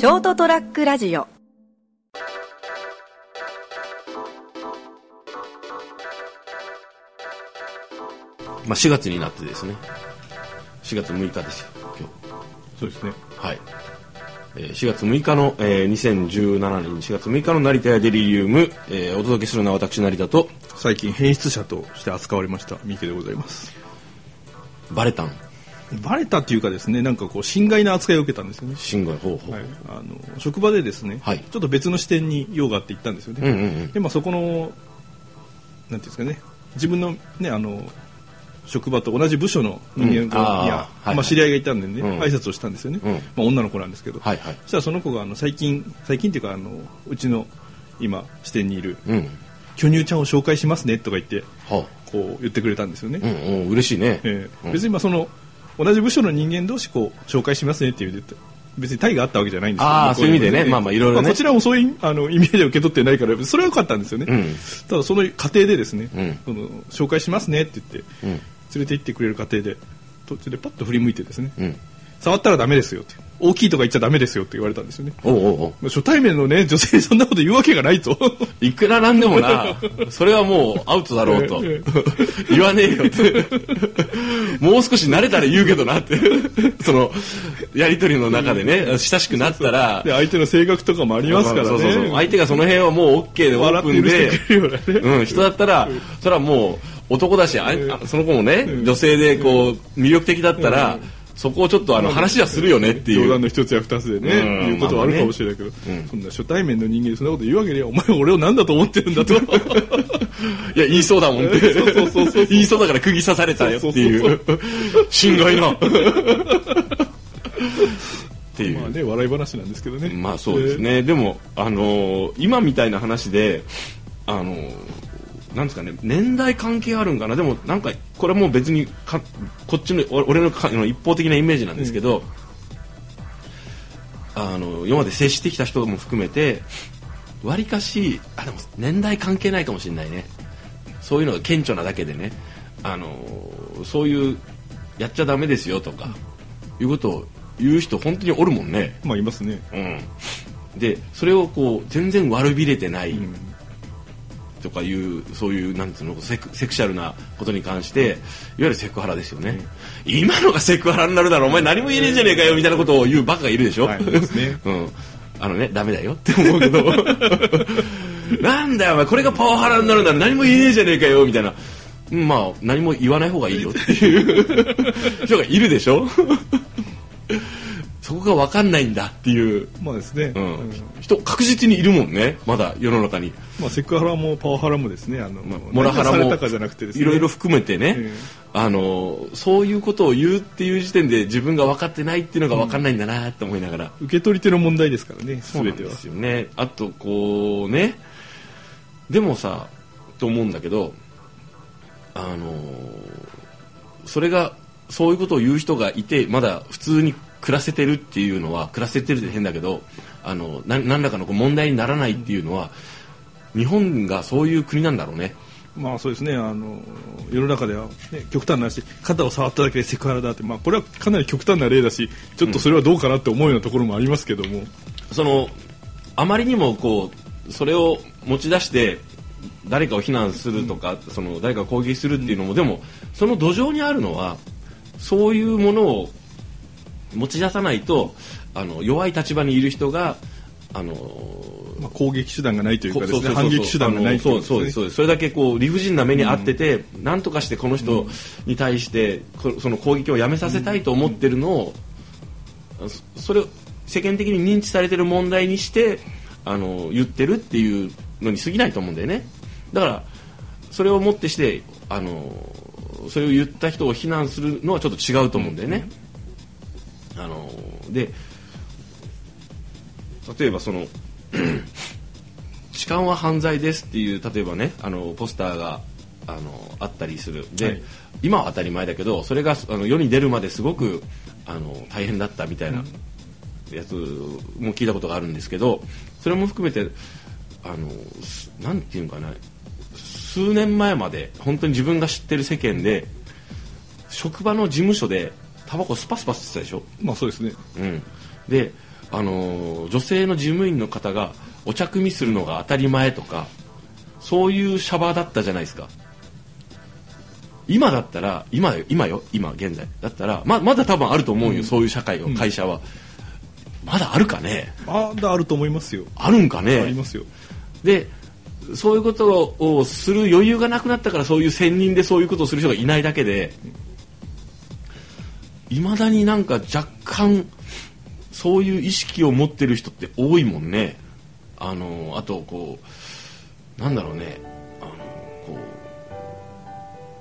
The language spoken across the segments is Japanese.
ショートトラックラジオ。まあ、4月になってですね。4月6日ですよ今日。そうですね。はい、えー4月6日の、えー2017年4月6日の成田やデリリウム、えーお届けするのは私成田と最近変質者として扱われました三池でございます。バレタンバレたっていうかですね、なんかこう侵害な扱いを受けたんですよね。新外方法、はい、あの職場でですね、はい。ちょっと別の視点に用があって行ったんですよね。うんうんうん。でまあそこのなんていうんですかね、自分のねあの職場と同じ部署の人間うん。あまあ知り合いがいたんでね、うん。挨拶をしたんですよね。うん。まあ女の子なんですけど、はいはい。そしたらその子があの最近最近っていうかあのうちの今支店にいるうん。巨乳ちゃんを紹介しますねとか言ってはこう言ってくれたんですよね。あうんうん。嬉しいね、ええ。うん。別にまあその同じ部署の人間同士こう紹介しますねっていう言って別にタイがあったわけじゃないんですよ。あー向こそういう意味でね。ええまあまあいろいろね。こちらもそういうあの意味で受け取ってないからそれは良かったんですよね、うん。ただその過程でですね、うん。その紹介しますねって言って、うん。連れて行ってくれる過程で途中でパッと振り向いてですね、うん触ったらダメですよって。大きいとか言っちゃダメですよって言われたんですよね。おうおう初対面のね 女性にそんなこと言うわけがないと。いくらなんでもな それはもうアウトだろうと。え言わねえよって。もう少し慣れたら言うけどなって。そのやり取りの中でね親しくなったら。で相手の性格とかもありますからね。そうそうそう。相手がその辺はもう OK でオープンで人だったらそれはもう男だしああその子もね女性でこう魅力的だったらそこをちょっとあの話はするよねっていう。冗談の一つや二つでね、うん。言うことはあるかもしれないけど、まあまあね。そんな初対面の人間にそんなこと言うわけねえよ。お前俺を何だと思ってるんだと。いや言いそうだもんって。言いそうだから釘刺されたよっていう。心外なっていう。まあね笑い話なんですけどね。まあそうですね、でも、あのー今みたいな話で、あのーなんですかね年代関係あるんかな。でもなんかこれはもう別にかこっちのお俺のかあの一方的なイメージなんですけど、あの今まで接してきた人も含めてわりかしあでも年代関係ないかもしれないね。そういうのが顕著なだけでね、あのーそういうやっちゃダメですよとかいうことを言う人本当におるもんね。まあいますね。うん、でそれをこう全然悪びれてないとかいう、そういうなんていうのセクセクシャルなことに関していわゆるセクハラですよね、今のがセクハラになるだろお前何も言えねえじゃねえかよみたいなことを言うバカがいるでしょ、はい うん、あのねダメだよって思うけど。なんだよお前これがパワハラになるなら何も言えねえじゃねえかよみたいな。うんまあ何も言わない方がいいよっていう人がいるでしょそこが分かんないんだっていう、まあですね、うん。うん。人確実にいるもんね。まだ世の中に、まあセクハラもパワハラもですね。あの、まあ、モラハラもいろいろ含めてね、ええ。あのそういうことを言うっていう時点で自分が分かってないっていうのが分かんないんだなって思いながら、受け取り手の問題ですからね。全てはですよね。あとこうね。でもさと思うんだけどあのそれがそういうことを言う人がいてまだ普通に暮らせてるっていうのは暮らせてるって変だけどあのな何らかのこう問題にならないっていうのは日本がそういう国なんだろうね。まあそうですね。あの世の中では、ね、極端な話肩を触っただけでセクハラだって、まあ、これはかなり極端な例だしちょっとそれはどうかなって思うようなところもありますけども、そのあまりにもこうそれを持ち出して誰かを非難するとか、その誰かを攻撃するっていうのも、でもその土壌にあるのはそういうものを持ち出さないとあの弱い立場にいる人があのまあ、攻撃手段がないというかですね反撃手段がないとそうそうですそれだけこう理不尽な目に遭ってて、なんとかしてこの人に対してこその攻撃をやめさせたいと思ってるのを、そそれを世間的に認知されてる問題にしてあの言ってるっていうのに過ぎないと思うんだよね。だからそれをもってしてあのそれを言った人を非難するのはちょっと違うと思うんだよね、あので例えばその 痴漢は犯罪ですっていう例えばねあのポスターがあのあったりする。で、はい。今は当たり前だけどそれがあの世に出るまですごくあの大変だったみたいなやつも聞いたことがあるんですけどそれも含めてあのすなんていうのかな数年前まで本当に自分が知ってる世間で職場の事務所でタバコスパスパ吸ってたでしょ？まあそうですね。うん、であの女性の事務員の方がお茶組みするのが当たり前とかそういうシャバだったじゃないですか。今だったら今今よ今現在。だったらままだ多分あると思うよ、そういう社会を、会社は。まだあるかね？まだあると思いますよ。あるんかあねりますよ。でそういうことをする余裕がなくなったからそういう専任でそういうことをする人がいないだけでいまだになんか若干そういう意識を持ってる人って多いもんね。あのあとこうなんだろうね。あのこ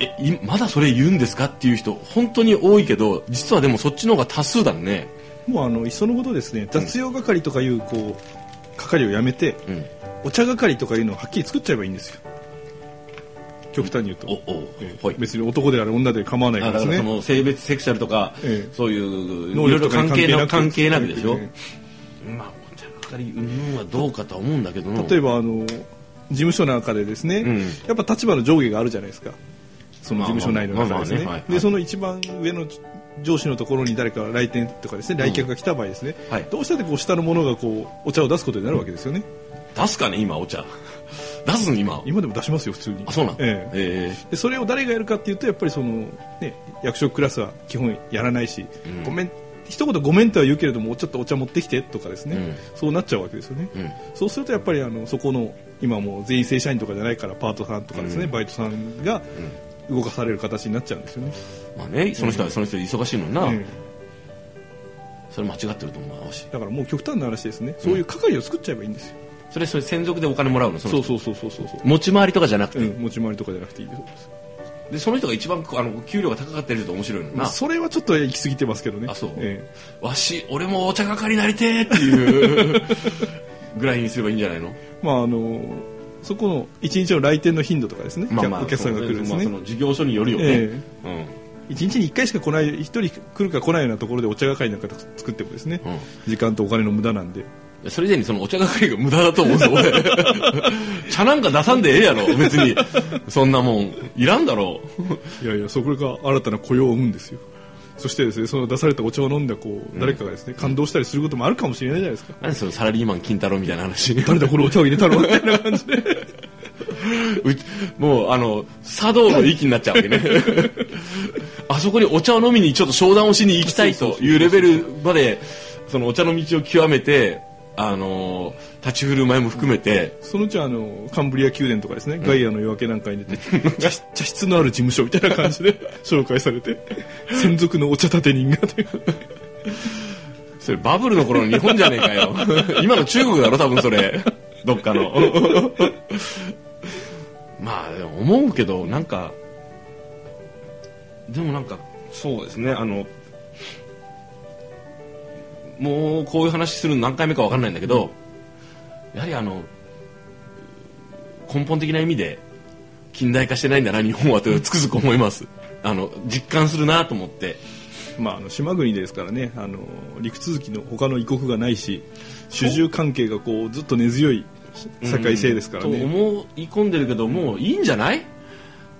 うえいまだそれ言うんですかっていう人本当に多いけど実はでもそっちの方が多数だね。もうあのいっそのことですね。雑用係とかいうこう係をやめてうん。お茶係とかいうのをはっきり作っちゃえばいいんですよ極端に言うと。ええ。はい。別に男であれ女で構わないからですね。の性別セクシャルとか、ええ。そういうい能ろいろ力と関係な関関係係なくでしょ、えまあお茶係云々はどうかとは思うんだけども例えばあの事務所なんかでですね、うん。やっぱ立場の上下があるじゃないですか。その事務所内の中ですね。まあまあまあまあねはいはい。でその一番上の上司のところに誰かが来店とかですね来客が来た場合ですね、はい。どうしたってこう下の者がこうお茶を出すことになるわけですよね、出すかね今お茶出すん今？今でも出しますよ普通に。あそうなんええ。え。でそれを誰がやるかっていうとやっぱりその、ね、役職クラスは基本やらないし、うん。ごめん一言ごめんとは言うけれどもちょっとお茶持ってきてとかですね、うん。そうなっちゃうわけですよね、えうん。そうするとやっぱりあのそこの今もう全員正社員とかじゃないからパートさんとかですね、うん。バイトさんが動かされる形になっちゃうんですよね、まあねその人はその人で忙しいのにな、えそれ間違ってると思うし。えだからもう極端な話ですね。そういう係を作っちゃえばいいんですよ、それそれ専属でお金もらうの？その人。そうそうそうそうそうそう。持ち回りとかじゃなくて、うん、持ち回りとかじゃなくていいです。でその人が一番あの給料が高かったりすると面白いのな、それはちょっと行き過ぎてますけどね。あそう。えわし俺もお茶係になりてーっていうぐらいにすればいいんじゃないの？え まああのそこの一日の来店の頻度とかですね、お客さんが来るんですね、まあ、その事業所によるよね、えうん。一日に一回しか来ない一人来るか来ないようなところでお茶係なんか作ってもですね、う時間とお金の無駄なんで。ん、それ以前にそのお茶係が無駄だと思うぞ俺。茶なんか出さんでええやろ別に。そんなもんいらんだろう。いやいやそこが新たな雇用を生むんですよ。そしてですねその出されたお茶を飲んだこう、誰かがですね感動したりすることもあるかもしれないじゃないですか。何そのサラリーマン金太郎みたいな話。誰だこのお茶を入れたの？みたいな感じで。もうあの茶道の域になっちゃうわけね。あそこにお茶を飲みにちょっと商談をしに行きたいというレベルまでそのお茶の道を極めてあの立ち振る舞いも含めてそのうちあのカンブリア宮殿とかですね、ガイアの夜明けなんかに出て 茶室茶室のある事務所みたいな感じで 紹介されて専属のお茶立て人が。というそれバブルの頃の日本じゃねえかよ。今の中国だろ多分それ。どっかの。まあ思うけどなんかでもなんかそうですねあのもうこういう話するの何回目か分かんないんだけど、やはりあの根本的な意味で近代化してないんだな日本はとつくづく思います。あの実感するなと思って。まあ、あの島国ですからねあの陸続きの他の異国がないし主従関係がこうずっと根強い社会性ですからとね、思い込んでるけどもういいんじゃない？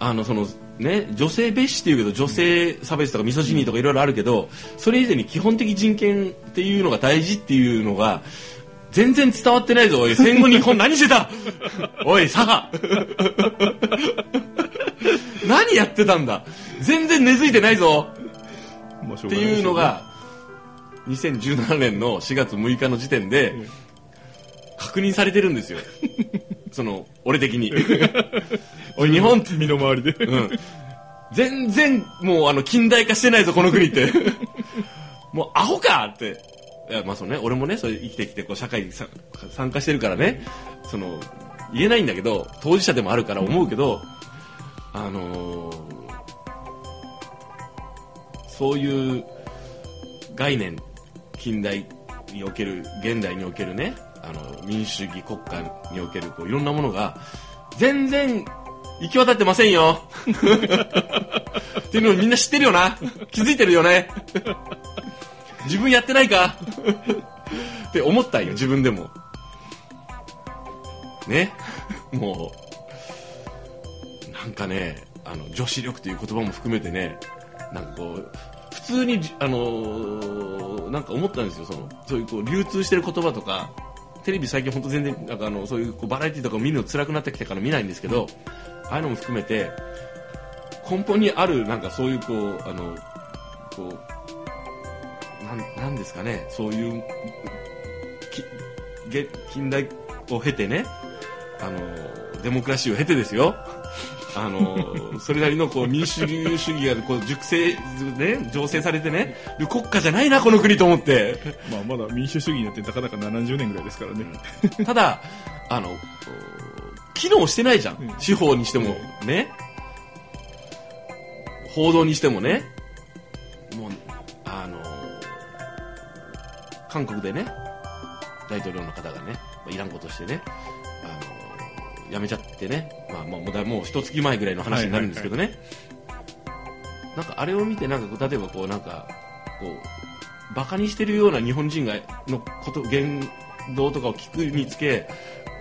あのそのね女性蔑視っていうけど女性差別とかミソジニーとかいろいろあるけどそれ以前に基本的人権っていうのが大事っていうのが全然伝わってないぞ。おい戦後日本何してた？おいさあ 何やってたんだ？全然根付いてないぞ。っていうのが2017年の4月6日の時点でえ確認されてるんですよ その俺的に。おい日本って身の回りで、うん。全然もうあの近代化してないぞこの国って。もうアホかって。いやまあそうね。俺もねそれ生きてきてこう社会にさ参加してるからね。その言えないんだけど当事者でもあるから思うけどあのーそういう概念近代における現代におけるねあの民主主義国家におけるこういろんなものが全然行き渡ってませんよ。っていうのをみんな知ってるよな。気づいてるよね。自分やってないか。って思ったんよ。自分でも。ね。もうなんかねあの女子力という言葉も含めてねなんかこう普通にあのーなんか思ったんですよ。そのそういうこう流通してる言葉とか。テレビ最近本当全然なんかあのそういうこうバラエティとか見るの辛くなってきたから見ないんですけど、ああいうのも含めて根本にあるなんかそういうこうあのこうなんなんですかねそういうき近代を経てねあのデモクラシーを経てですよ。あのそれなりのこう民主主義がこう熟成、ね、醸成されてねる国家じゃないなこの国と思って。まあ、まだ民主主義になってたかだか70年ぐらいですからね、ただあの機能してないじゃん、うん。司法にしても。ね。報道にしてもね。もうあの韓国でね大統領の方がねまあいらんことしてね辞めちゃってね、まあ、もうもうだもう一月前ぐらいの話になるんですけどね、なんかあれを見てなんか例えばこうなんかこうバカにしてるような日本人がのこと言動とかを聞くにつけ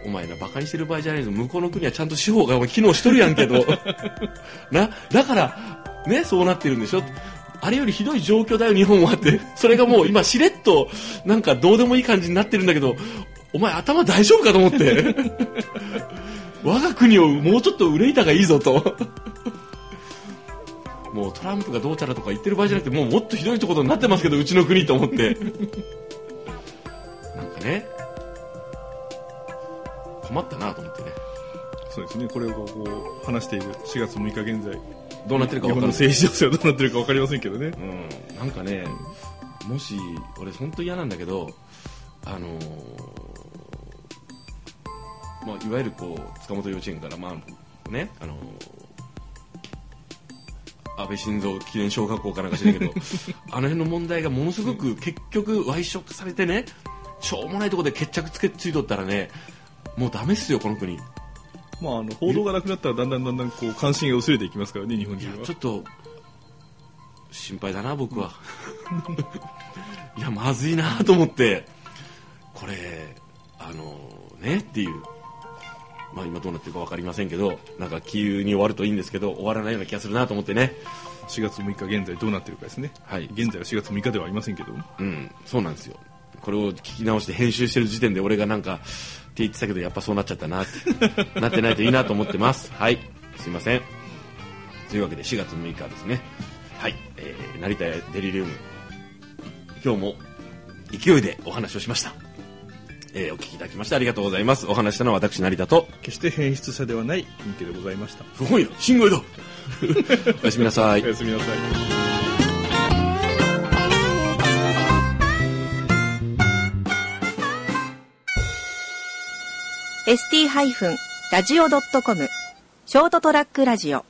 お前なバカにしてる場合じゃないぞ向こうの国はちゃんと司法が機能しとるやんけど なだからねそうなってるんでしょ。あれよりひどい状況だよ日本はって。それがもう今しれっとなんかどうでもいい感じになってるんだけどお前頭大丈夫かと思って。我が国をもうちょっと憂いたがいいぞと。もうトランプがどうちゃらとか言ってる場合じゃなくてもうもっとひどいところになってますけどうちの国と思って。なんかね。困ったなと思ってね。そうですね、これをこう話している4月6日現在、どうなってるか日本の政治情勢はどうなってるか分かりませんけどね、うん、なんかね、もし俺本当嫌なんだけどあのーまあ、いわゆるこう塚本幼稚園から、まあねあのー安倍晋三記念小学校かなんか知らんけど あの辺の問題がものすごく結局矮小化されてねしょうもないところで決着つけついとったらねもうダメっすよこの国。いまあ、あの報道がなくなったらだんだんだんだんこう関心が薄れていきますからね、日本人は。やちょ。っと心配だな僕は。いやまずいなと思ってこれあのねっていうまあ今どうなってるか分かりませんけどなんか急に終わるといいんですけど終わらないような気がするなと思ってね。4月6日現在どうなってるかですね、はい。現在は4月6日ではありませんけど、うん。そうなんですよ。これを聞き直して編集してる時点で俺がなんかって言ってたけどやっぱそうなっちゃったなって。なってないといいなと思ってます。はい。すいません。というわけで4月6日ですね。はい、えー、成田屋デリリウム。今日も勢いでお話をしました、えーお聞きいただきましてありがとうございます。お話したのは私成田と決して変質者ではない三家でございました。すごいよ新声だ。おやすみなさい。おやすみなさい。ST-radio.com ショートトラックラジオ